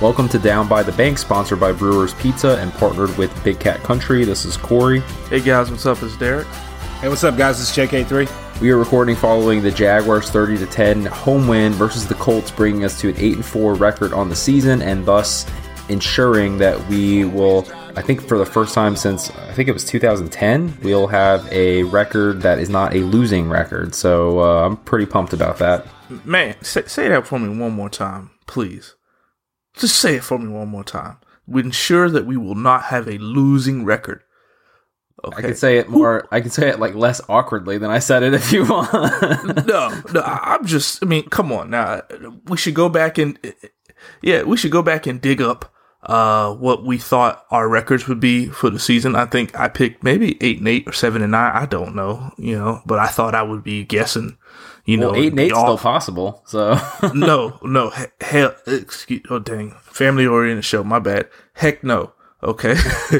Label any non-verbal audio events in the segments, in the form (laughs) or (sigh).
Welcome to Down by the Bank, sponsored by Brewers Pizza and partnered with Big Cat Country. This is Corey. Hey guys, what's up? It's Derek. Hey, what's up, guys? It's JK3. We are recording following the Jaguars' 30 to 10 home win versus the Colts, bringing us to an 8 and 4 record on the season, and thus ensuring that we will, I think, for the first time since I think it was 2010, we'll have a record that is not a losing record. So uh, I'm pretty pumped about that. Man, say, say that for me one more time, please. Just say it for me one more time. We ensure that we will not have a losing record. Okay. I can say it more. I can say it like less awkwardly than I said it if you want. (laughs) no, no. I'm just. I mean, come on. Now we should go back and yeah, we should go back and dig up uh what we thought our records would be for the season. I think I picked maybe eight and eight or seven and nine. I don't know, you know, but I thought I would be guessing you well, know, eight and eight still possible. So (laughs) no, no, hell, excuse, oh dang, family oriented show. My bad. Heck no. Okay. (laughs)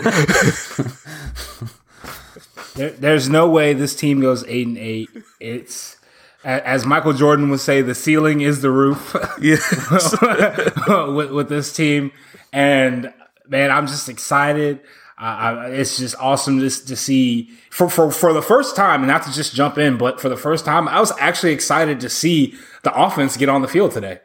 there, there's no way this team goes eight and eight. It's as Michael Jordan would say, the ceiling is the roof. (laughs) with, with this team, and man, I'm just excited. Uh, it's just awesome just to see for, for, for the first time, and not to just jump in, but for the first time, I was actually excited to see the offense get on the field today.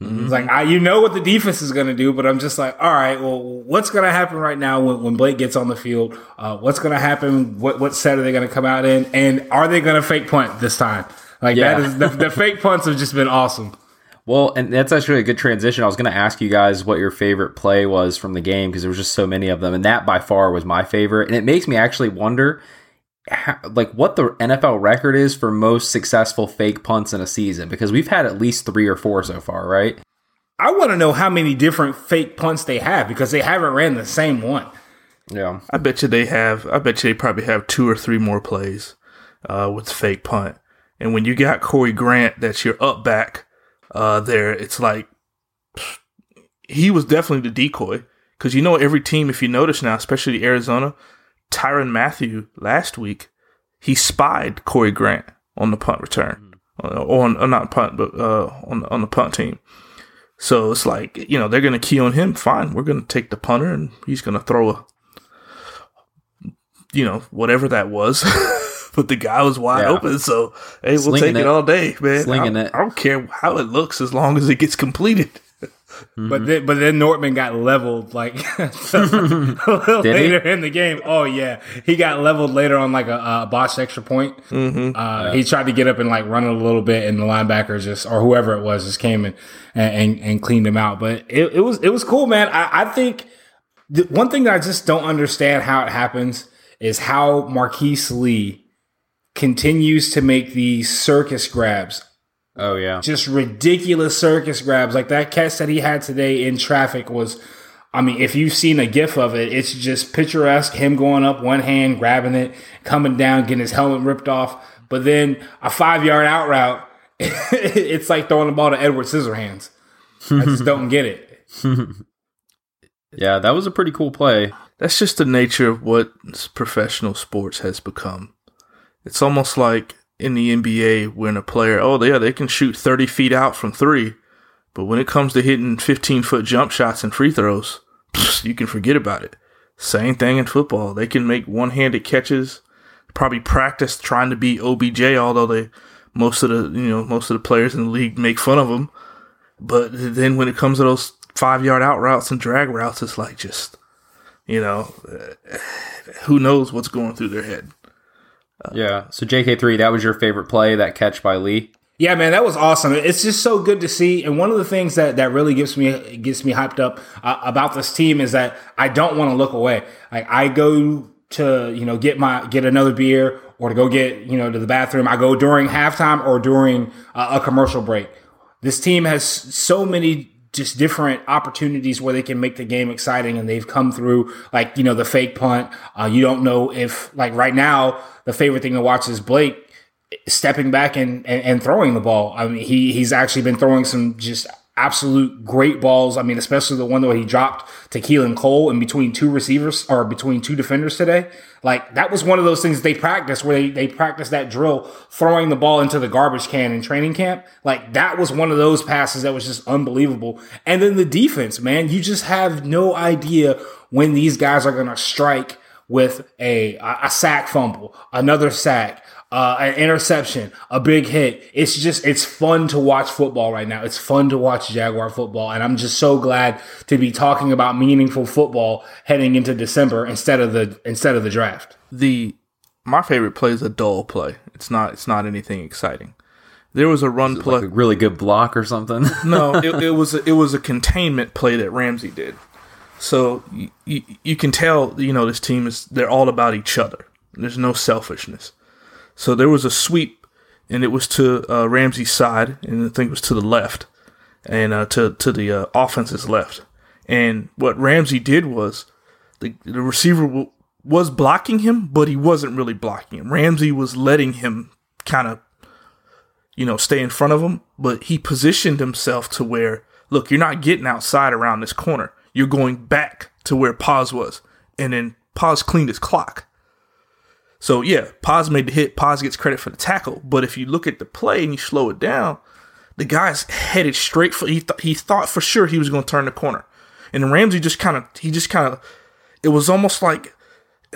Mm-hmm. It's like I, you know what the defense is going to do, but I'm just like, all right, well, what's going to happen right now when, when Blake gets on the field? Uh, what's going to happen? What what set are they going to come out in? And are they going to fake punt this time? Like yeah. that is the, the fake punts have just been awesome. Well, and that's actually a good transition. I was going to ask you guys what your favorite play was from the game because there was just so many of them, and that by far was my favorite. And it makes me actually wonder, how, like, what the NFL record is for most successful fake punts in a season because we've had at least three or four so far, right? I want to know how many different fake punts they have because they haven't ran the same one. Yeah, I bet you they have. I bet you they probably have two or three more plays uh, with fake punt. And when you got Corey Grant, that's your up back uh, there, it's like he was definitely the decoy because you know every team, if you notice now, especially Arizona, Tyrann Mathieu last week he spied Corey Grant on the punt return, uh, on uh, not punt, but uh, on on the punt team. So it's like you know they're going to key on him. Fine, we're going to take the punter and he's going to throw a, you know, whatever that was. (laughs) but the guy was wide yeah. open. So hey, we'll Slinging take it. it. all day, man. Slinging I, it. I don't care how it looks as long as it gets completed. Mm-hmm. But then, but then Nortman got leveled like (laughs) (laughs) (laughs) later he? in the game. Oh yeah, he got leveled later on like a, a botched extra point. Mm-hmm. Uh, yeah. He tried to get up and like run it a little bit, and the linebackers just or whoever it was just came and and, and cleaned him out. But it, it was it was cool, man. I, I think the, one thing that I just don't understand how it happens is how Marquise Lee continues to make these circus grabs. Oh yeah. Just ridiculous circus grabs. Like that catch that he had today in traffic was I mean, if you've seen a gif of it, it's just picturesque him going up one hand, grabbing it, coming down, getting his helmet ripped off. But then a five yard out route, (laughs) it's like throwing the ball to Edward Scissorhands. I just don't get it. (laughs) yeah, that was a pretty cool play. That's just the nature of what professional sports has become. It's almost like in the NBA when a player, oh yeah, they can shoot 30 feet out from three, but when it comes to hitting 15 foot jump shots and free throws, you can forget about it. Same thing in football. They can make one handed catches, probably practice trying to be OBJ, although they, most of the, you know, most of the players in the league make fun of them. But then when it comes to those five yard out routes and drag routes, it's like just, you know, (sighs) who knows what's going through their head. Yeah. So JK3, that was your favorite play, that catch by Lee. Yeah, man, that was awesome. It's just so good to see. And one of the things that that really gets me gets me hyped up uh, about this team is that I don't want to look away. Like I go to you know get my get another beer or to go get you know to the bathroom. I go during halftime or during uh, a commercial break. This team has so many just different opportunities where they can make the game exciting and they've come through like you know the fake punt. Uh, you don't know if like right now the favorite thing to watch is blake stepping back and, and, and throwing the ball. I mean he he's actually been throwing some just absolute great balls. I mean, especially the one where he dropped to Keelan Cole in between two receivers or between two defenders today. Like that was one of those things they practiced where they, they practiced that drill, throwing the ball into the garbage can in training camp. Like that was one of those passes that was just unbelievable. And then the defense, man, you just have no idea when these guys are going to strike with a, a sack fumble, another sack, uh, an interception, a big hit. It's just, it's fun to watch football right now. It's fun to watch Jaguar football. And I'm just so glad to be talking about meaningful football heading into December instead of the, instead of the draft. The, my favorite play is a dull play. It's not, it's not anything exciting. There was a run play. Like a really good block or something. (laughs) no, it, it was, a, it was a containment play that Ramsey did. So you, you, you can tell, you know, this team is, they're all about each other. There's no selfishness. So there was a sweep, and it was to uh, Ramsey's side, and I think it was to the left, and uh, to to the uh, offense's left. And what Ramsey did was the the receiver w- was blocking him, but he wasn't really blocking him. Ramsey was letting him kind of, you know, stay in front of him, but he positioned himself to where, look, you're not getting outside around this corner. You're going back to where Paz was, and then Paz cleaned his clock. So yeah, Paz made the hit. Paz gets credit for the tackle. But if you look at the play and you slow it down, the guy's headed straight for. He th- he thought for sure he was going to turn the corner, and Ramsey just kind of he just kind of. It was almost like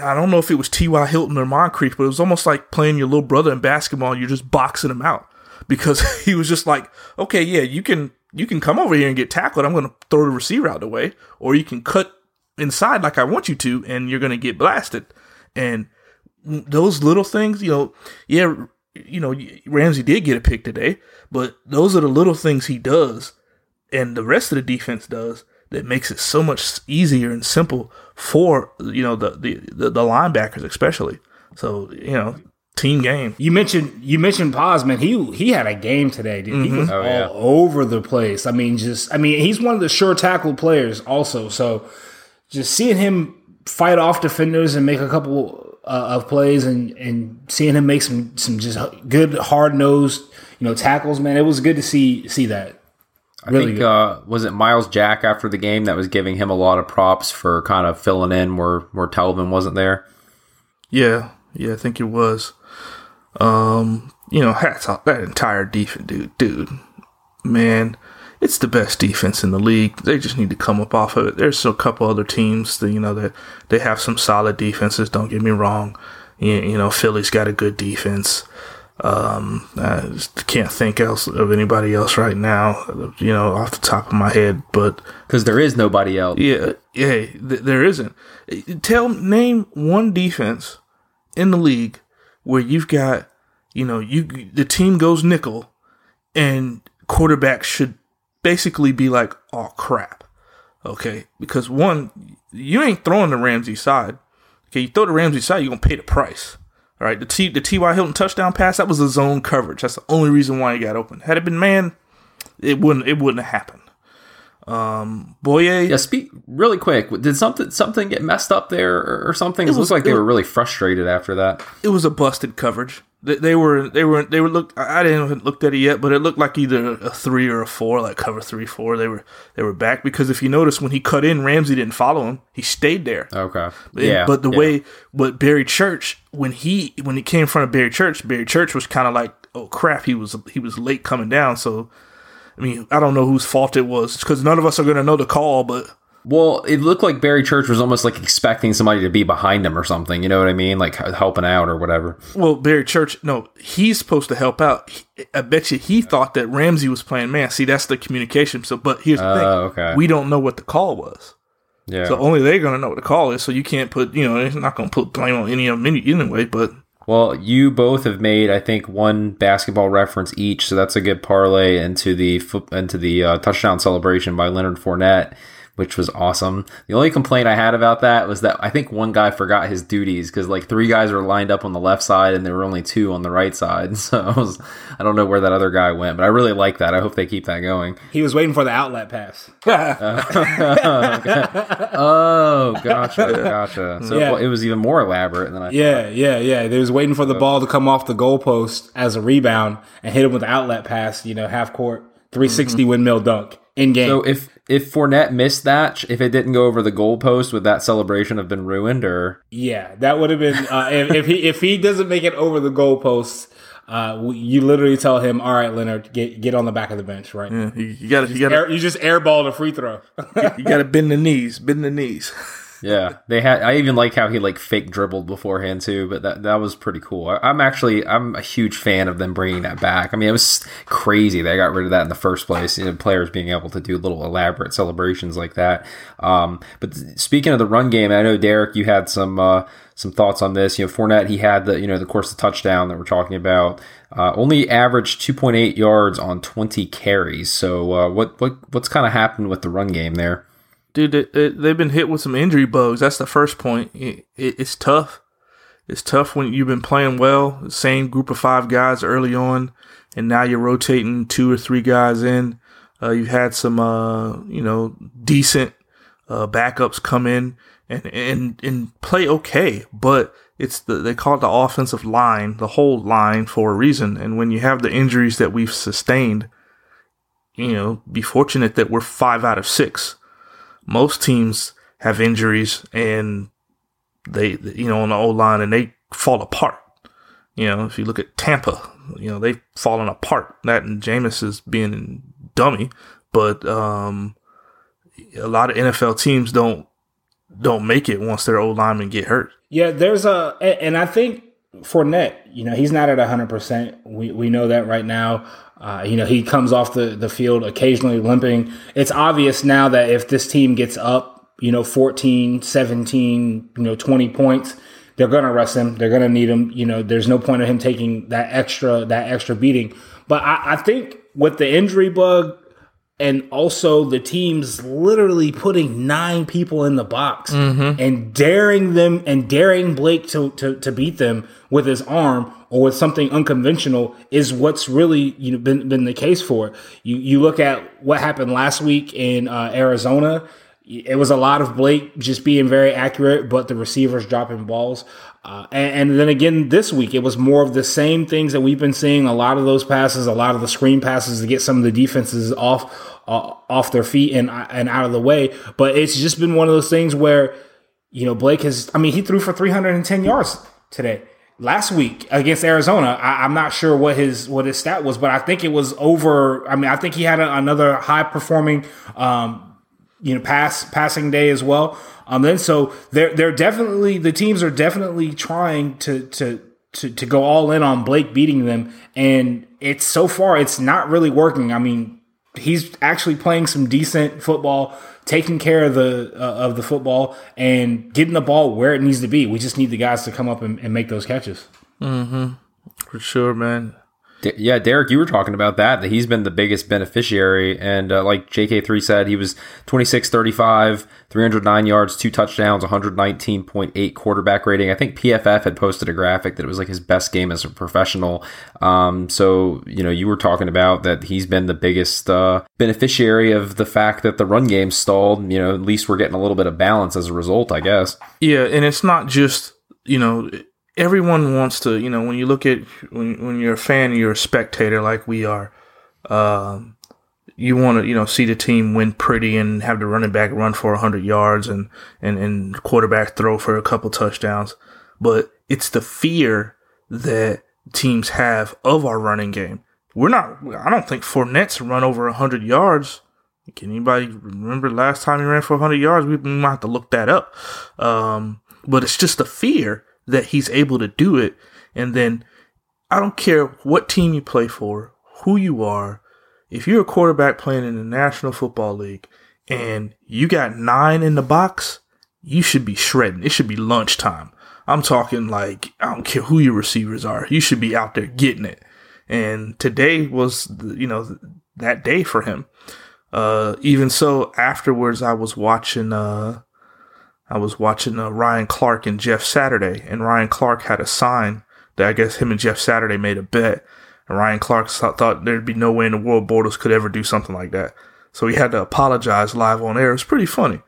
I don't know if it was T.Y. Hilton or Moncrief, but it was almost like playing your little brother in basketball. You're just boxing him out because (laughs) he was just like, okay, yeah, you can you can come over here and get tackled. I'm going to throw the receiver out the way, or you can cut inside like I want you to, and you're going to get blasted. And those little things, you know, yeah, you know, Ramsey did get a pick today, but those are the little things he does, and the rest of the defense does that makes it so much easier and simple for you know the the the, the linebackers especially. So you know, team game. You mentioned you mentioned Posman. He he had a game today, dude. Mm-hmm. He was oh, all yeah. over the place. I mean, just I mean, he's one of the sure tackle players also. So just seeing him fight off defenders and make a couple uh, of plays and and seeing him make some some just good hard nosed you know tackles, man, it was good to see see that. Really think uh, was it Myles Jack after the game that was giving him a lot of props for kind of filling in where where Telvin wasn't there. Yeah, yeah, I think it was. Um, you know, hats off that entire defense, dude, dude, man it's the best defense in the league. They just need to come up off of it. There's a couple other teams that you know that they have some solid defenses. Don't get me wrong. You, you know, Philly's got a good defense. Um, I can't think else of anybody else right now. You know, off the top of my head, but because there is nobody else. Yeah, yeah, th- there isn't. Tell name one defense in the league where you've got, you know, you the team goes nickel, and quarterback should basically be like, oh crap. Okay. Because one, you ain't throwing the Ramsey side. Okay. You throw the Ramsey side, you're going to pay the price. All right. The T, the T.Y. Hilton touchdown pass, that was a zone coverage. That's the only reason why he got open. Had it been man, it wouldn't, it wouldn't have happened. Um, Bouye. Yeah, speak really quick. Did something something get messed up there or, something? It, it looks like they were really frustrated after that. It was a busted coverage. They, they were they were they were look. I didn't look at it yet, but it looked like either a three or a four, like cover three four. They were they were back because if you notice when he cut in, Ramsey didn't follow him. He stayed there. Okay. yeah. But the yeah. way but Barry Church when he when he came in front of Barry Church, Barry Church was kind of like, oh crap, he was he was late coming down. So I mean, I don't know whose fault it was because none of us are going to know the call, but well, it looked like Barry Church was almost like expecting somebody to be behind him or something. You know what I mean? Like helping out or whatever. Well, Barry Church, no, he's supposed to help out. I bet you he thought that Ramsey was playing man. See, that's the communication. So, but here's the uh, thing: oh, okay. we don't know what the call was. Yeah. So only they're gonna know what the call is. So you can't put, you know, it's not gonna put blame on any of them anyway. But well, you both have made, I think, one basketball reference each, so that's a good parlay into the into the uh, touchdown celebration by Leonard Fournette which was awesome. The only complaint I had about that was that I think one guy forgot his duties because like three guys were lined up on the left side and there were only two on the right side. (laughs) So I was, I don't know where that other guy went, but I really like that. I hope they keep that going. He was waiting for the outlet pass. uh, (laughs) okay. Oh, gotcha, gotcha. So yeah. it was even more elaborate than I. Yeah, thought. yeah, yeah. They was waiting for the ball to come off the goalpost as a rebound and hit him with the outlet pass. You know, half court, three sixty mm mm-hmm. windmill dunk in game. So if if Fournette missed that, if it didn't go over the goalpost, would that celebration have been ruined? Or yeah, that would have been uh, if, if he if he doesn't make it over the goalpost. Uh, you literally tell him, "All right, Leonard, get get on the back of the bench, right? Yeah, you got to you got you just airball a free throw. you got to bend the knees, bend the knees." Yeah, they had. I even like how he like fake dribbled beforehand too, but that that was pretty cool. I, am actually I'm a huge fan of them bringing that back. I mean, it was crazy they got rid of that in the first place. You know, players being able to do little elaborate celebrations like that. Um, but speaking of the run game, I know Derek, you had some uh, some thoughts on this. You know, Fournette he had the you know the course the touchdown that we're talking about. Uh, only averaged 2.8 yards on 20 carries. So uh, what what what's kind of happened with the run game there? Dude, it, it, they've been hit with some injury bugs. That's the first point. It, it's tough. It's tough when you've been playing well, same group of five guys early on, and now you're rotating two or three guys in. Uh, you've had some, uh, you know, decent uh, backups come in and and and play okay, but it's the they call it the offensive line, the whole line for a reason. And when you have the injuries that we've sustained, you know, be fortunate that we're five out of six most teams have injuries and they, you know, on the O line and they fall apart. You know, if you look at Tampa, you know, they've fallen apart. That and Jameis is being dummy, but um, a lot of NFL teams don't don't make it once their old linemen get hurt. Yeah, there's a, and I think Fournette, you know, he's not at hundred percent. We we know that right now. Uh, you know, he comes off the, the field occasionally limping. It's obvious now that if this team gets up, you know, 14, 17, you know, 20 points, they're going to rest him. They're going to need him. You know, there's no point of him taking that extra, that extra beating. But I, I think with the injury bug, and also the teams literally putting nine people in the box mm-hmm. and daring them and daring Blake to, to, to beat them with his arm or with something unconventional is what's really you know been, been the case for you you look at what happened last week in uh, Arizona it was a lot of Blake just being very accurate, but the receivers dropping balls. Uh, and, and, then again this week, it was more of the same things that we've been seeing. A lot of those passes, a lot of the screen passes to get some of the defenses off uh, off their feet and and out of the way. But it's just been one of those things where you know Blake has. I mean, he threw for 310 yards today last week against Arizona. I, am not sure what his what his stat was, but I think it was over. I mean, I think he had a, another high performing, um, you know, pass passing day as well. Um, then so they're they're definitely the teams are definitely trying to to. To, to go all in on Blake beating them, and it's so far it's not really working. I mean, he's actually playing some decent football taking care of the uh, of the football and getting the ball where it needs to be. We just need the guys to come up and, and make those catches. Mm-hmm. For sure, man yeah, Derek, you were talking about that, that he's been the biggest beneficiary. And uh, like JK3 said, he was 26 35, 309 yards, two touchdowns, 119.8 quarterback rating. I think PFF had posted a graphic that it was like his best game as a professional. Um, so, you know, you were talking about that he's been the biggest uh, beneficiary of the fact that the run game stalled. You know, at least we're getting a little bit of balance as a result, I guess. Yeah, and it's not just, you know, everyone wants to, you know, when you look at when when you're a fan, you're a spectator like we are. Um, you want to, you know, see the team win pretty and have the running back run for 100 yards and and and quarterback throw for a couple touchdowns. But it's the fear that teams have of our running game. We're not. I don't think Fournette's run over 100 yards. Can anybody remember last time he ran for 100 yards? We might have to look that up. Um, but it's just the fear that he's able to do it. And then I don't care what team you play for, who you are. If you're a quarterback playing in the National Football League and you got nine in the box, you should be shredding. It should be lunchtime. I'm talking like, I don't care who your receivers are. You should be out there getting it. And today was, you know, that day for him. Uh, even so, afterwards, I was watching, uh, I was watching uh, Ryan Clark and Jeff Saturday, and Ryan Clark had a sign that I guess him and Jeff Saturday made a bet. And Ryan Clark thought there'd be no way in the world Bortles could ever do something like that. So he had to apologize live on air. It's pretty funny.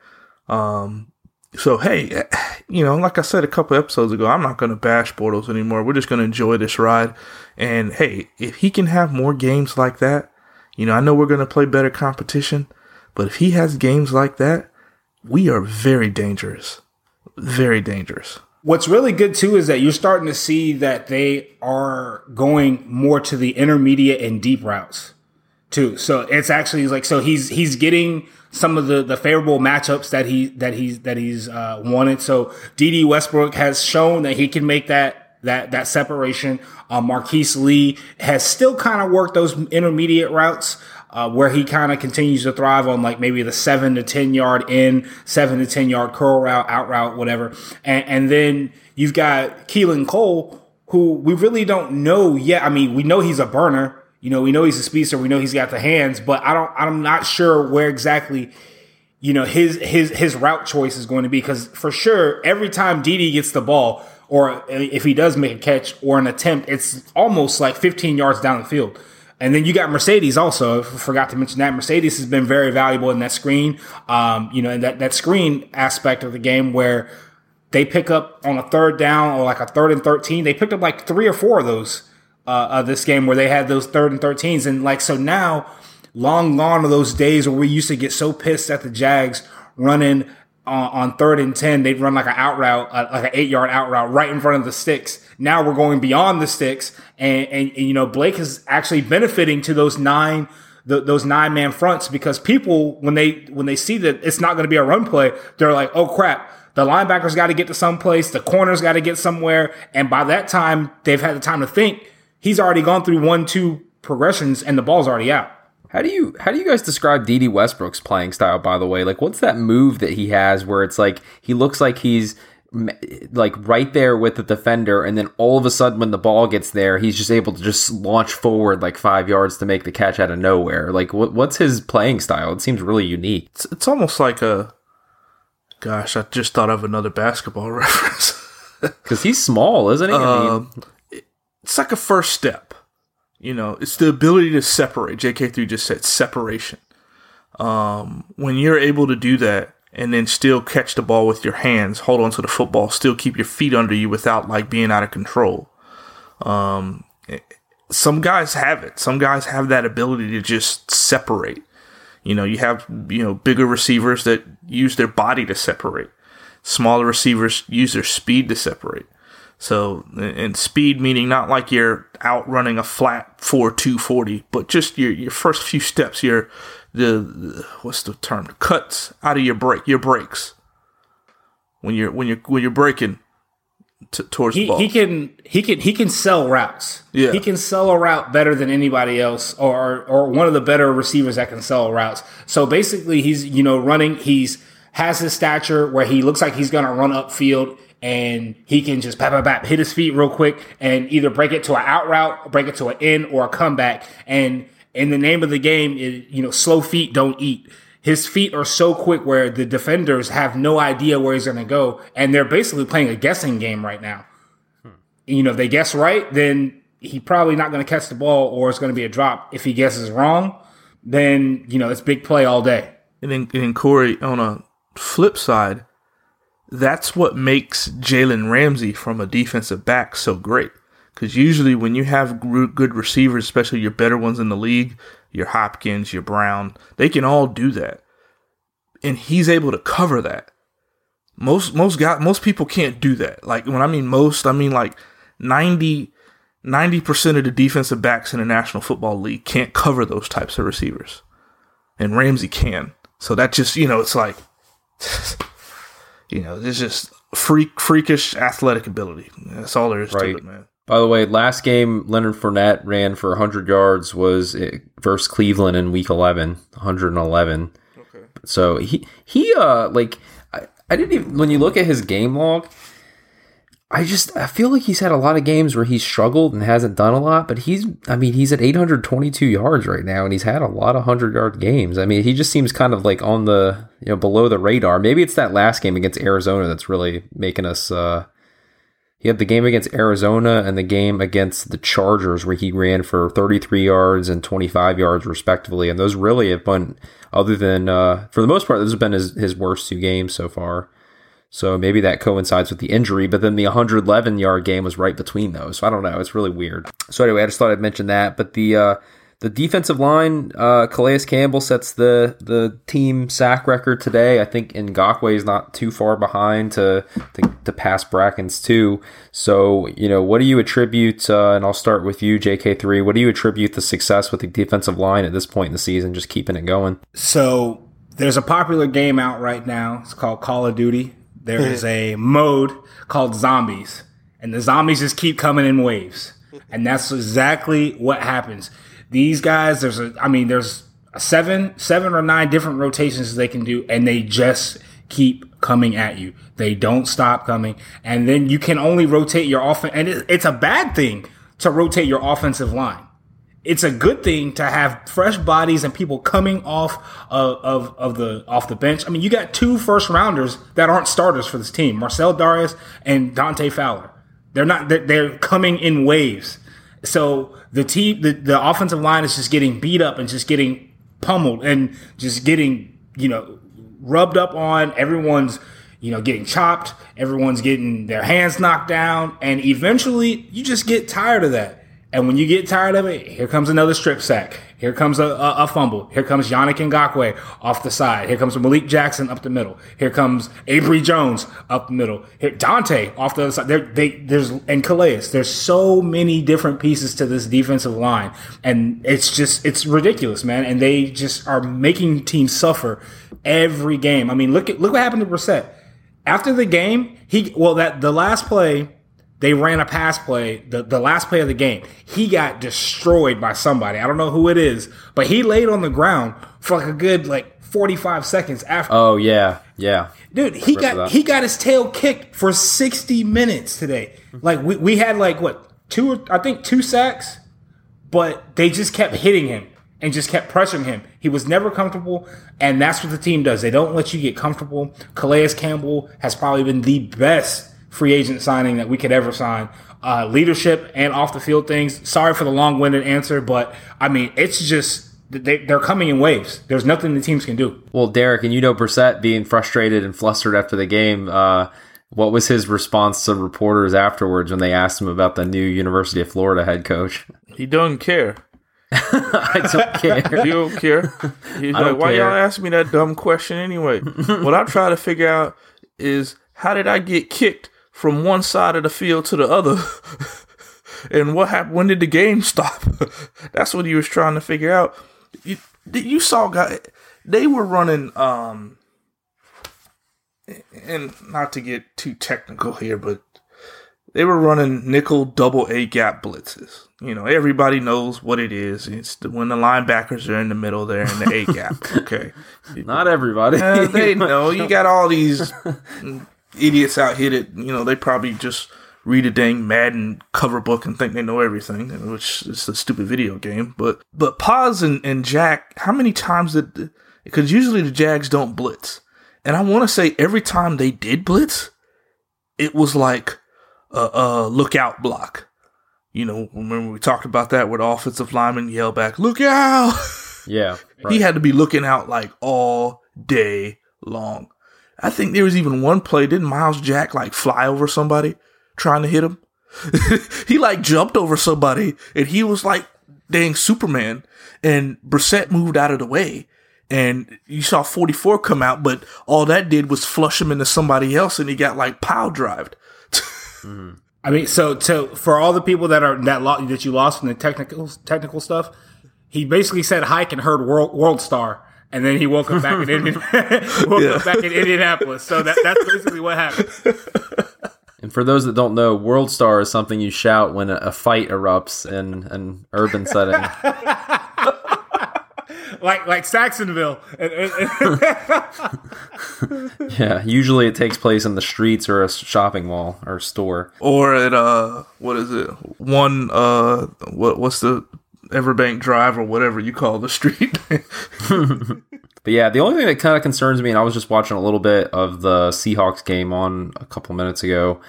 Um, so hey, (sighs) you know, like I said a couple episodes ago, I'm not going to bash Bortles anymore. We're just going to enjoy this ride. And hey, if he can have more games like that, you know, I know we're going to play better competition, But if he has games like that, we are very dangerous. Very dangerous. What's really good too is that you're starting to see that they are going more to the intermediate and deep routes too. So it's actually like so he's he's getting some of the the favorable matchups that he that he's that he's uh, wanted. So Dede Westbrook has shown that he can make that that that separation. Uh, Marquise Lee has still kind of worked those intermediate routes. Uh, where he kind of continues to thrive on like maybe the seven to 10 yard in, seven to 10 yard curl route, out route, whatever. And, and then you've got Keelan Cole, who we really don't know yet. I mean, we know he's a burner. You know, we know he's a speedster. We know he's got the hands, but I don't. I'm not sure where exactly. You know his his his route choice is going to be because for sure every time Dede gets the ball or if he does make a catch or an attempt, it's almost like 15 yards down the field. And then you got Marcedes also. Forgot to mention that Marcedes has been very valuable in that screen. Um, you know, in that that screen aspect of the game where they pick up on a third down or like a third and 13. They picked up like three or four of those uh, of this game where they had those third and 13s. And like, so now, long gone are those days where we used to get so pissed at the Jags running on, on third and 10. They'd run like an out route, uh, like an eight yard out route right in front of the sticks. Now we're going beyond the sticks. And, and, and you know, Blake is actually benefiting to those nine, the, those nine man fronts because people, when they, when they see that it's not going to be a run play, they're like, oh crap the linebackers got to get to some place. The corners got to get somewhere. And by that time, they've had the time to think he's already gone through one, two progressions, and the ball's already out. How do you how do you guys describe Dede Westbrook's playing style? By the way, like what's that move that he has where it's like he looks like he's like right there with the defender, and then all of a sudden when the ball gets there, he's just able to just launch forward like five yards to make the catch out of nowhere. Like what, what's his playing style? It seems really unique. It's, it's almost like a gosh. I just thought of another basketball (laughs) reference (laughs) because he's small, isn't he? Uh, I mean, um, it's like a first step. You know, it's the ability to separate. JK3 just said separation. Um, when you're able to do that and then still catch the ball with your hands, hold on to the football, still keep your feet under you without like being out of control. Um, some guys have it. Some guys have that ability to just separate. You know, you have, you know, bigger receivers that use their body to separate. Smaller receivers use their speed to separate. So, and speed meaning not like you're outrunning a flat 4 240, but just your, your first few steps, your, the, the what's the term? The cuts out of your break, your breaks. When you're, when you're, when you're breaking t- towards he, the ball. He can, he can, he can sell routes. Yeah. He can sell a route better than anybody else or, or one of the better receivers that can sell routes. So basically he's, you know, running, he's, has his stature where he looks like he's going to run upfield and he can just bap, bap, bap, hit his feet real quick and either break it to an out route, break it to an in or a comeback. And in the name of the game, it, you know, slow feet don't eat. His feet are so quick where the defenders have no idea where he's going to go. And they're basically playing a guessing game right now. Hmm. You know, if they guess right, then he probably not going to catch the ball or it's going to be a drop. If he guesses wrong, then, you know, it's big play all day. And then, and then Corey, on a flip side, that's what makes Jalen Ramsey from a defensive back so great. Because usually, when you have good receivers, especially your better ones in the league, your Hopkins, your Brown, they can all do that, and he's able to cover that. Most most guys, most people can't do that. Like when I mean most, I mean like 90 percent of the defensive backs in the National Football League can't cover those types of receivers, and Ramsey can. So that just you know, it's like (laughs) you know, it's just freak, freakish athletic ability. That's all there is right. to it, man. By the way, last game Leonard Fournette ran for 100 yards was eh, versus Cleveland in Week 11, 111. Okay. So he he uh like I, I didn't even when you look at his game log, I just I feel like he's had a lot of games where he's struggled and hasn't done a lot, but he's I mean he's at 822 yards right now and he's had a lot of 100 yard games. I mean, he just seems kind of like on the, you know, below the radar. Maybe it's that last game against Arizona that's really making us uh he had the game against Arizona and the game against the Chargers where he ran for 33 yards and 25 yards respectively and those really have been other than uh for the most part those have been his his worst two games so far. So maybe that coincides with the injury, but then the 111 yard game was right between those. So I don't know. It's really weird. So anyway, I just thought I'd mention that. But the uh, The defensive line, uh, Calais Campbell sets the the team sack record today. I think Ngakoue is not too far behind to, to, to pass Brackens too. So, you know, what do you attribute, uh, and I'll start with you, JK3, what do you attribute the success with the defensive line at this point in the season, just keeping it going? So, there's a popular game out right now. It's called Call of Duty. There is (laughs) a mode called Zombies, and the zombies just keep coming in waves. And that's exactly what happens these guys, there's a, I mean, there's seven, seven or nine different rotations they can do, and they just keep coming at you. They don't stop coming, and then you can only rotate your offense. And it, it's a bad thing to rotate your offensive line. It's a good thing to have fresh bodies and people coming off of, of, of the off the bench. I mean, you got two first rounders that aren't starters for this team: Marcell Dareus and Dante Fowler. They're not. They're, they're coming in waves. So the team, the, the offensive line is just getting beat up and just getting pummeled and just getting, you know, rubbed up on. Everyone's, you know, getting chopped. Everyone's getting their hands knocked down. And eventually you just get tired of that. And when you get tired of it, here comes another strip sack. Here comes a, a, a, fumble. Here comes Yannick Ngakoue off the side. Here comes Malik Jackson up the middle. Here comes Abry Jones up the middle. Here, Dante off the other side. There, they, there's and Calais. There's so many different pieces to this defensive line, and it's just it's ridiculous, man. And they just are making teams suffer every game. I mean, look at look what happened to Brissett after the game. He well that the last play they ran a pass play, the, the last play of the game. He got destroyed by somebody. I don't know who it is, but he laid on the ground for like a good like 45 seconds after. Oh yeah, yeah. Dude, he got he got his tail kicked for 60 minutes today. Like we, we had like what, two I think two sacks, but they just kept hitting him and just kept pressuring him. He was never comfortable, and that's what the team does. They don't let you get comfortable. Calais Campbell has probably been the best free agent signing that we could ever sign. Uh, leadership and off the field things. Sorry for the long winded answer, but I mean, it's just they, are coming in waves. There's nothing the teams can do. Well, Derek, and you know Brissett being frustrated and flustered after the game. Uh, what was his response to reporters afterwards when they asked him about the new University of Florida head coach? He doesn't care. (laughs) I don't care. (laughs) he don't care. He's I like, why care. y'all ask me that dumb question anyway? (laughs) what I'm trying to figure out is how did I get kicked from one side of the field to the other. (laughs) and what happened? When did the game stop? (laughs) That's what he was trying to figure out. You, you saw guys, they were running, um, and not to get too technical here, but they were running nickel double A gap blitzes. You know, everybody knows what it is. It's the, when the linebackers are in the middle there in the A gap. (laughs) Okay, not everybody. uh, they know you got all these idiots out here that you know they probably just read a dang Madden cover book and think they know everything, which is a stupid video game. But but Paz and, and Jack, how many times did? Because usually the Jags don't blitz, and I want to say every time they did blitz, it was like a, a lookout block. You know, remember we talked about that where the offensive lineman yell back, "Look out!" (laughs) Yeah, right. he had to be looking out like all day long. I think there was even one play. Didn't Myles Jack like fly over somebody trying to hit him? (laughs) he like jumped over somebody and he was like dang Superman. And Brissett moved out of the way. And you saw 44 come out, but all that did was flush him into somebody else and he got like pow drived. mm-hmm. (laughs) I mean, so so for all the people that are that lo- that you lost in the technical technical stuff, he basically said hike and heard world world star and then he woke up back in Indian, (laughs) (laughs) woke yeah. up back in Indianapolis. So that, that's basically what happened. (laughs) And for those that don't know, World Star is something you shout when a, a fight erupts in an urban setting. like like Saxonville. yeah, usually it takes place in the streets or a shopping mall or store. Or at uh what is it? One uh what what's the Everbank Drive or whatever you call the street. (laughs) (laughs) but yeah, the only thing that kind of concerns me, and I was just watching a little bit of the Seahawks game on a couple minutes ago,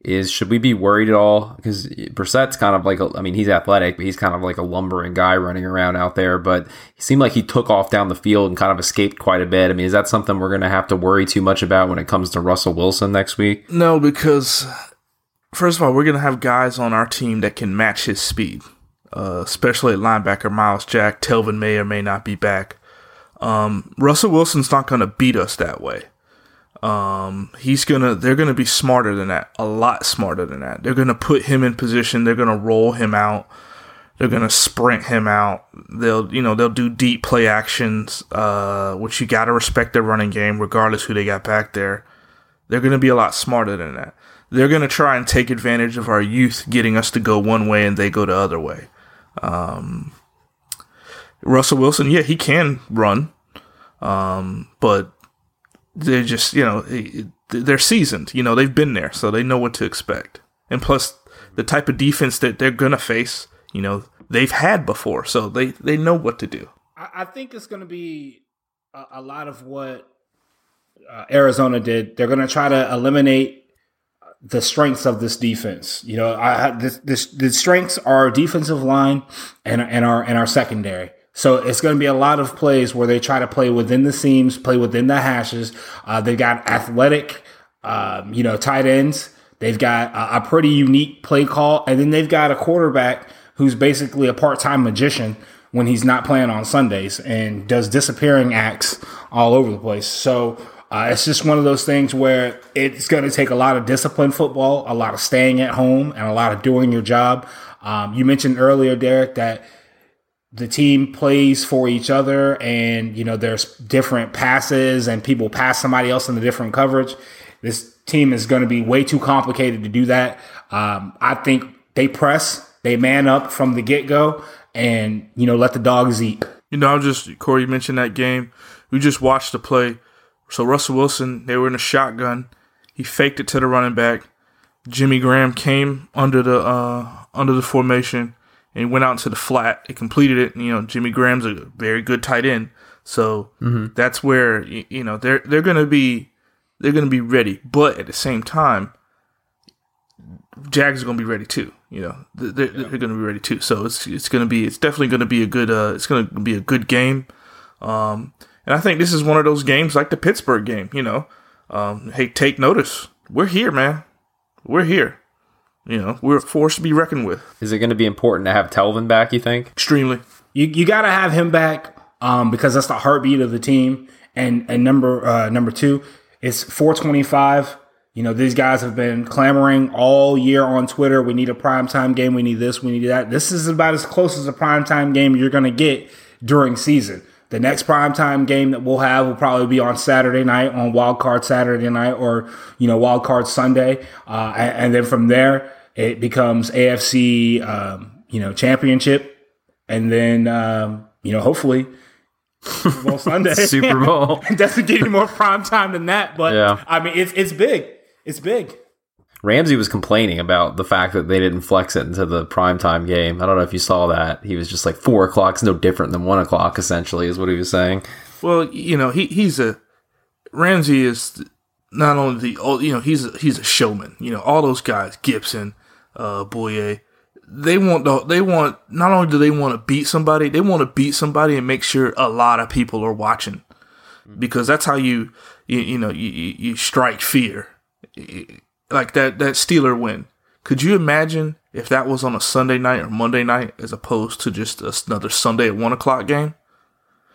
is should we be worried at all? Because Brissett's kind of like, a, I mean, he's athletic, but he's kind of like a lumbering guy running around out there. But he seemed like he took off down the field and kind of escaped quite a bit. I mean, is that something we're going to have to worry too much about when it comes to Russell Wilson next week? No, because first of all, we're going to have guys on our team that can match his speed uh, especially at linebacker Myles Jack. Telvin may or may not be back. Um, Russell Wilson's not going to beat us that way. Um, he's gonna, they're gonna be smarter than that, a lot smarter than that. They're gonna put him in position. They're gonna roll him out. They're gonna sprint him out. They'll, you know, they'll do deep play actions, uh, which you gotta respect their running game, regardless who they got back there. They're gonna be a lot smarter than that. They're gonna try and take advantage of our youth, getting us to go one way and they go the other way. Um, Russell Wilson, yeah, he can run, um, but they're just you know they're seasoned. You know they've been there, so they know what to expect. And plus, the type of defense that they're gonna face, you know, they've had before, so they they know what to do. I, think it's to be a, lot of what uh, Arizona did. They're to try to eliminate the strengths of this defense. You know, I, this, this, the strengths are defensive line and and our and our secondary. So it's going to be a lot of plays where they try to play within the seams, play within the hashes. Uh, they've got athletic, um, you know, tight ends. They've got a, a, pretty unique play call, and then they've got a quarterback who's basically a part-time magician when he's not playing on Sundays and does disappearing acts all over the place. So uh, it's just one of those things where it's going to take a lot of disciplined football, a lot of staying at home, and a lot of doing your job. Um, you mentioned earlier, Derek, that the team plays for each other and you know there's different passes and people pass somebody else in the different coverage. This team is going to be way too complicated to do that. Um, i think they press they man up from the get-go and you know let the dogs eat. You know i just corey mentioned that game. We just watched the play so russell wilson they were in a shotgun he faked it to the running back jimmy graham came under the uh, under the formation and went out into the flat. He completed it. And, you know, Jimmy Graham's a very good tight end, so mm-hmm. that's where you know they're they're gonna be they're gonna be ready. But at the same time, Jags are gonna be ready too. You know, they're, yeah. they're gonna be ready too. So it's it's gonna be it's definitely gonna be a good uh it's gonna be a good game. Um, and I think this is one of those games like the Pittsburgh game. You know, um, hey, take notice. We're here, man. We're here you know, we're a force to be reckoned with. Is it going to be important to have Telvin back, you think? Extremely. You, you got to have him back um, because that's the heartbeat of the team. And, and number uh, number two, it's 425. You know, these guys have been clamoring all year on Twitter. We need a primetime game. We need this. We need that. This is about as close as a primetime game you're going to get during season. The next primetime game that we'll have will probably be on Saturday night, on Wild Card Saturday night, or you know Wild Card Sunday, uh, and, and, then from there it becomes AFC, um, you know, championship, and then um, you know, hopefully. Super Bowl (laughs) Sunday, Super Bowl. (laughs) it doesn't get any more prime time than that, but yeah. I mean, it's it's big. It's big. Ramsey was complaining about the fact that they didn't flex it into the primetime game. I don't know if you saw that. He was just like four o'clock's no different than one o'clock, essentially, is what he was saying. Well, you know, he he's a Ramsey is not only the you know he's a, he's a showman. You know, all those guys, Gipson, uh, Bouye. They want the, they want not only do they want to beat somebody, they want to beat somebody and make sure a lot of people are watching, because that's how you you, you know you, you strike fear, like that that Steeler win. Could you imagine if that was on a Sunday night or Monday night as opposed to just another Sunday at one o'clock game?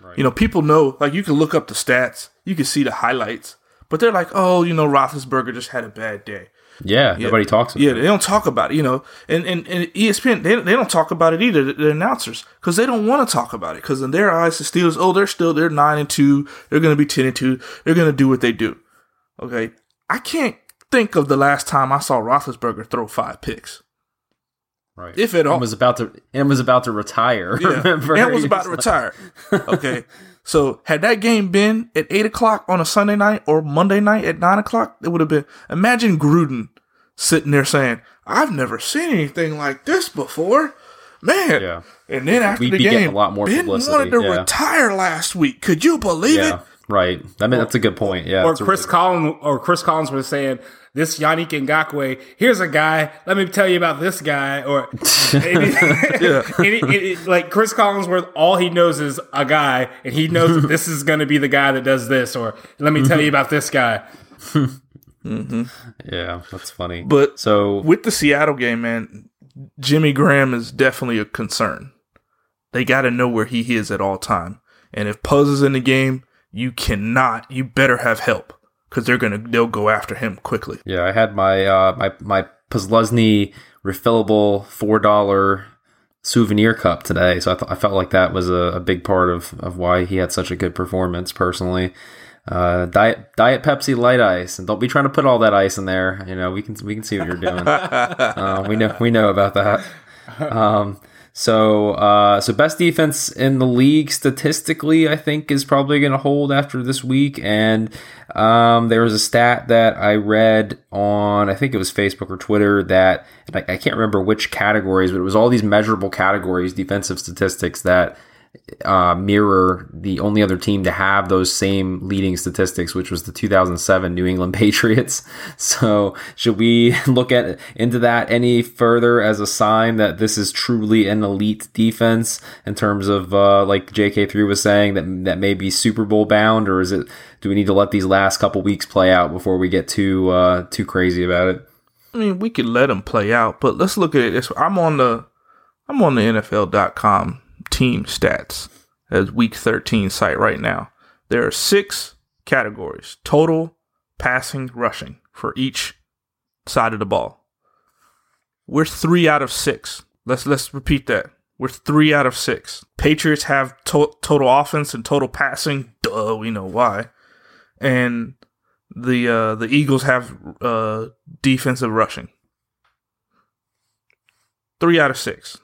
Right. You know, people know like you can look up the stats, you can see the highlights, but they're like, oh, you know, Roethlisberger just had a bad day. Yeah, yeah, nobody talks about yeah, it. they don't talk about it, you know. And, and, and ESPN, they, they don't talk about it either, the, the announcers, because they don't want to talk about it. Because in their eyes, the Steelers, oh, they're still, they're 9 and 2. They're going to be 10 and 2. They're going to do what they do. Okay. I can't think of the last time I saw Roethlisberger throw five picks. Right. If at all. And was about to, and was about to retire. (laughs) Yeah. Remember? And was about to retire. (laughs) Okay. So had that game been at eight o'clock on a Sunday night or Monday night at nine o'clock, it would have been. Imagine Gruden sitting there saying, "I've never seen anything like this before." Man, yeah. And then after We'd the game, a lot more Ben publicity. wanted to yeah. retire last week. Could you believe yeah, it? Right. I mean, that's a good point. Yeah. Or Chris Collins or Chris Collins was saying, this Yannick Ngakoue, here's a guy. Let me tell you about this guy. Or (laughs) (laughs) like Chris Collinsworth, all he knows is a guy, and he knows that (laughs) this is going to be the guy that does this. Or let me tell you about this guy. mm-hmm. Yeah, that's funny. But so with the Seattle game, man, Jimmy Graham is definitely a concern. They got to know where he is at all time. And if Puz is in the game, you cannot, you better have help because they're gonna they'll go after him quickly. Yeah, I had my uh, my my Posluszny refillable four dollar souvenir cup today, so I, th- I felt like that was a, a, big part of of why he had such a good performance personally. Uh, diet diet Pepsi light ice, and don't be trying to put all that ice in there. You know we can we can see what you're doing. (laughs) uh, we know we know about that. Um, so, uh, so best defense in the league statistically, I think, is probably going to hold after this week. And um, there was a stat that I read on, I think it was Facebook or Twitter, that I, I can't remember which categories, but it was all these measurable categories, defensive statistics that uh, mirror the only other team to have those same leading statistics, which was the 2007 New England (laughs) Patriots. So, should we (laughs) look at into that any further as a sign that this is truly an elite defense in terms of, uh, like JK3 was saying, that that may be Super Bowl bound, or is it? Do we need to let these last couple weeks play out before we get too uh, too crazy about it? I mean, we could let them play out, but let's look at it. I'm on the I'm on the NFL.com team stats as week 13 site right now. There are six categories total, passing, rushing for each side of the ball. We're three out of six. Let's let's repeat that. We're three out of six. Patriots have to- total offense and total passing. Duh, we know why. And the uh, the Eagles have uh, defensive rushing. Three out of six.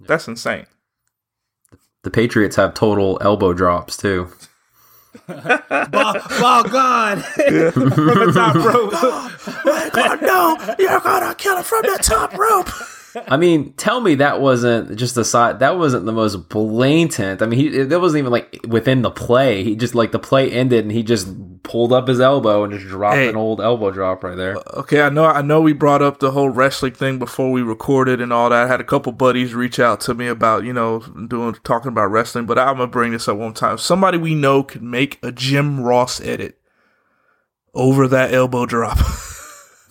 That's insane. The Patriots have total elbow drops too. (laughs) ball, ball gone from the top (laughs) rope. no, you're gonna kill it from the top rope. I mean, tell me that wasn't just a side. That wasn't the most blatant. I mean, he that wasn't even like within the play. He just like the play ended and he just pulled up his elbow and just dropped hey, an old elbow drop right there. Uh, okay, I know. I know we brought up the whole wrestling thing before we recorded and all that. I had a couple buddies reach out to me about you know doing talking about wrestling, but I'm gonna bring this up one time. Somebody we know could make a Jim Ross edit over that elbow drop. (laughs)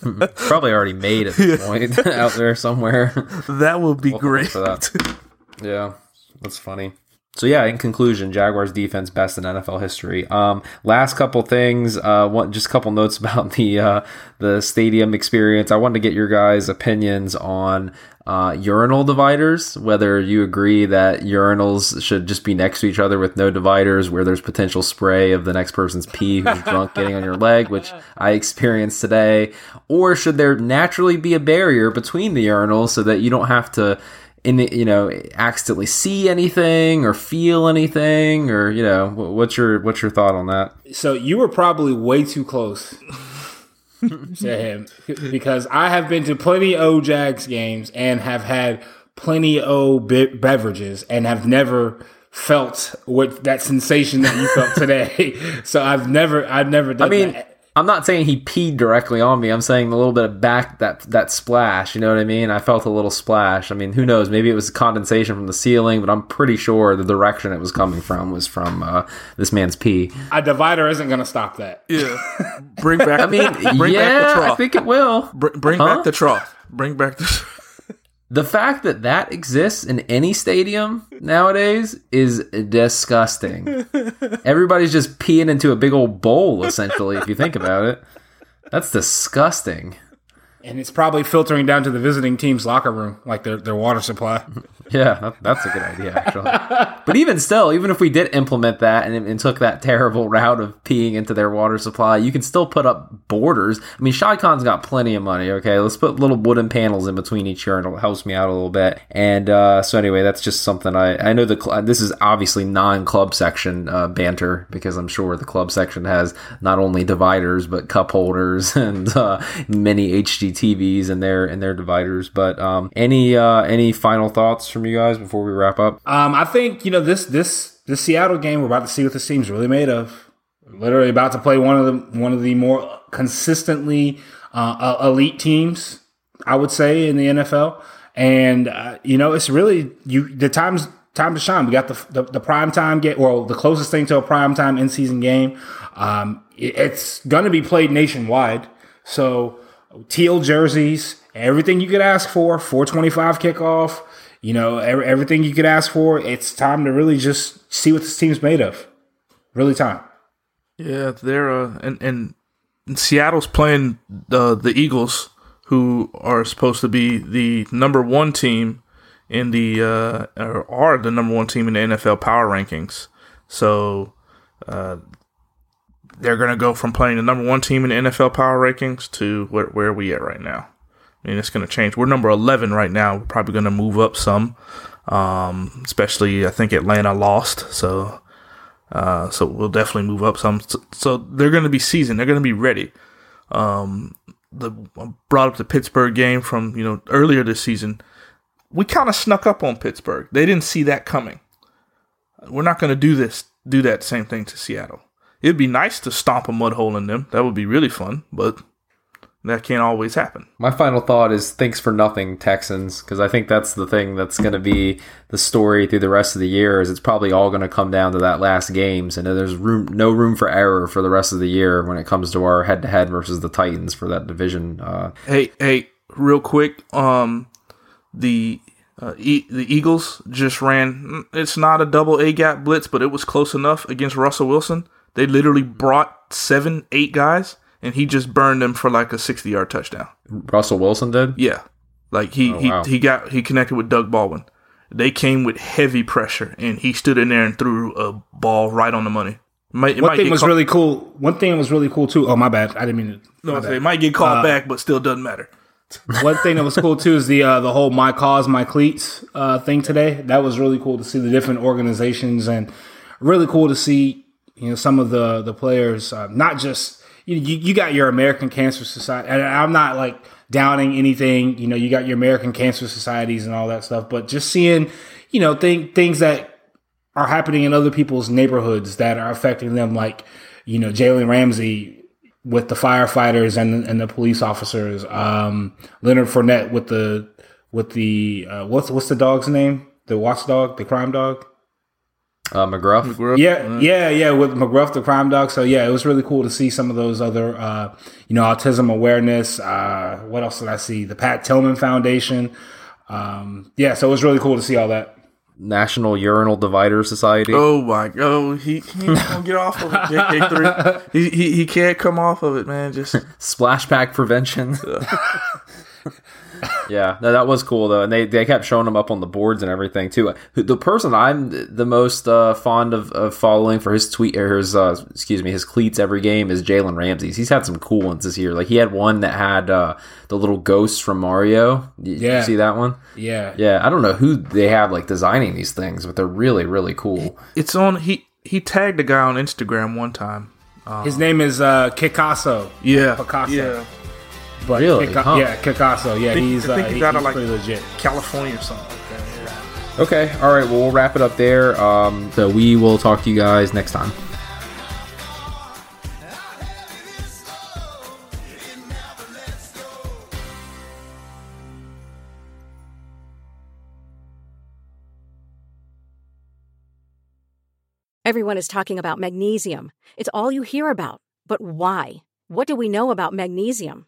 (laughs) Probably already made at this point (laughs) out there somewhere. That would be great. For that. Yeah, that's funny. So yeah, in conclusion, Jaguars defense best in NFL history. Um, last couple things, uh, one, just a couple notes (laughs) about the uh, the stadium experience. I wanted to get your guys' opinions on uh, urinal dividers. Whether you agree that urinals should just be next to each other with no dividers, where there's potential spray of the next person's pee who's (laughs) drunk getting on your leg, which I experienced today, or should there naturally be a barrier between the urinals so that you don't have to in you know accidentally see anything or feel anything or you know what's your what's your thought on that? So you were probably way too close (laughs) to him because i have been to plenty of jags games and have had plenty of be- beverages and have never felt what that sensation that you felt (laughs) today. So i've never i've never done i mean that I'm not saying he peed directly on me. I'm saying a little bit of back that that splash. You know what I mean? I felt a little splash. I mean, who knows? Maybe it was condensation from the ceiling, but I'm pretty sure the direction it was coming from was from uh, this man's pee. A divider isn't going to stop that. Yeah. Bring back. (laughs) I mean, bring yeah, back the trough. I think it will. Br- bring huh? back the trough. Bring back the. (laughs) The fact that that exists in any stadium nowadays is disgusting. (laughs) Everybody's just peeing into a big old bowl, essentially, if you think about it. That's disgusting. And it's probably filtering down to the visiting team's locker room, like their, their water supply. (laughs) Yeah, that, that's a good idea, actually. but even still, even if we did implement that and, and, took that terrible route of peeing into their water supply, you can still put up borders. I mean, Shad Khan's got plenty of money, okay? Let's put little wooden panels in between each urinal. It helps me out a little bit. And uh, so, anyway, that's just something I, I know the cl- this is obviously non club section uh, banter because I'm sure the club section has not only dividers, but cup holders (laughs) and uh, many HDTVs and their, in their dividers. But um, any, uh, any final thoughts? from you guys before we wrap up? Um, I think you know this this this Seattle game. We're about to see what this team's really made of. Literally about to play one of the one of the more consistently uh, elite teams, I would say, in the NFL. And uh, you know, it's really you the times time to shine. We got the the, the prime time game, or the closest thing to a prime time in season game. Um, it, it's going to be played nationwide, so teal jerseys, everything you could ask for, 425 kickoff, you know, every, everything you could ask for. It's time to really just see what this team's made of. Really time. Yeah, they're uh, and and Seattle's playing the the Eagles, who are supposed to be the number one team in the uh, or are the number one team in the NFL power rankings. So uh, they're going to go from playing the number one team in the NFL power rankings to where where are we at right now? I mean, it's going to change. We're number eleven right now. We're probably going to move up some, um, especially I think Atlanta lost, so uh, so we'll definitely move up some. So, so they're going to be seasoned. They're going to be ready. Um, the I brought up the Pittsburgh game from you know earlier this season. We kind of snuck up on Pittsburgh. They didn't see that coming. We're not going to do this, do that same thing to Seattle. It'd be nice to stomp a mud hole in them. That would be really fun, but that can't always happen. My final thought is thanks for nothing, Texans, because I think that's the thing that's going to be the story through the rest of the year. Is it's probably all going to come down to that last games, and there's room, no room for error for the rest of the year when it comes to our head to head versus the Titans for that division. Uh, Hey, hey, real quick, um, the uh, e- the Eagles just ran. It's not a double A gap blitz, but it was close enough against Russell Wilson. They literally brought seven, eight guys, and he just burned them for like a sixty yard touchdown. Russell Wilson did. Yeah, like he Oh, wow. he he got he connected with Doug Baldwin. They came with heavy pressure, and he stood in there and threw a ball right on the money. Might, it One thing was caught- really cool. One thing was really cool too. Oh my bad. I didn't mean to. no, my it might get called back, but still doesn't matter. (laughs) One thing that was cool too is the uh, the whole "My Cause, My Cleats" uh, thing today. That was really cool to see the different organizations and really cool to see you know some of the the players. Uh, not just you, you got your American Cancer Society, and I'm not like downing anything. You know, you got your American Cancer Societies and all that stuff, but just seeing you know thing, things that are happening in other people's neighborhoods that are affecting them, like you know Jalen Ramsey with the firefighters and and the police officers. Um, Leonard Fournette with the with the uh, what's what's the dog's name? The watchdog, the crime dog. Uh, McGruff. Yeah, yeah, yeah, with McGruff, the crime dog. So yeah, it was really cool to see some of those other, uh, you know, autism awareness. Uh, what else did I see? The Pat Tillman Foundation. Um, yeah, so it was really cool to see all that. National Urinal Divider Society. Oh my! Oh, he he ain't gonna get off of it. JK3. (laughs) He, he he can't come off of it, man. Just Splash pack prevention. (laughs) yeah, no, that was cool though, and they, they kept showing them up on the boards and everything too. The person I'm the most uh, fond of, of following for his tweet or his uh, excuse me his cleats every game is Jalen Ramsey's. He's had some cool ones this year. Like he had one that had uh, the little ghosts from Mario. Did Yeah. you see that one? Yeah, Yeah, I don't know who they have like designing these things, but they're really really cool. it's on. He he tagged a guy on Instagram one time. his name is uh, Kikasso. Yeah, Picasso. yeah, But Really? Kika- Huh. yeah, Kikasso. Yeah, think- he's I uh, think he he- got it like- pretty legit. California or something like that. Yeah. Okay, all right. Well, we'll wrap it up there. Um, so we will talk to you guys next time. Everyone is talking about magnesium. It's all you hear about. But why? What do we know about magnesium?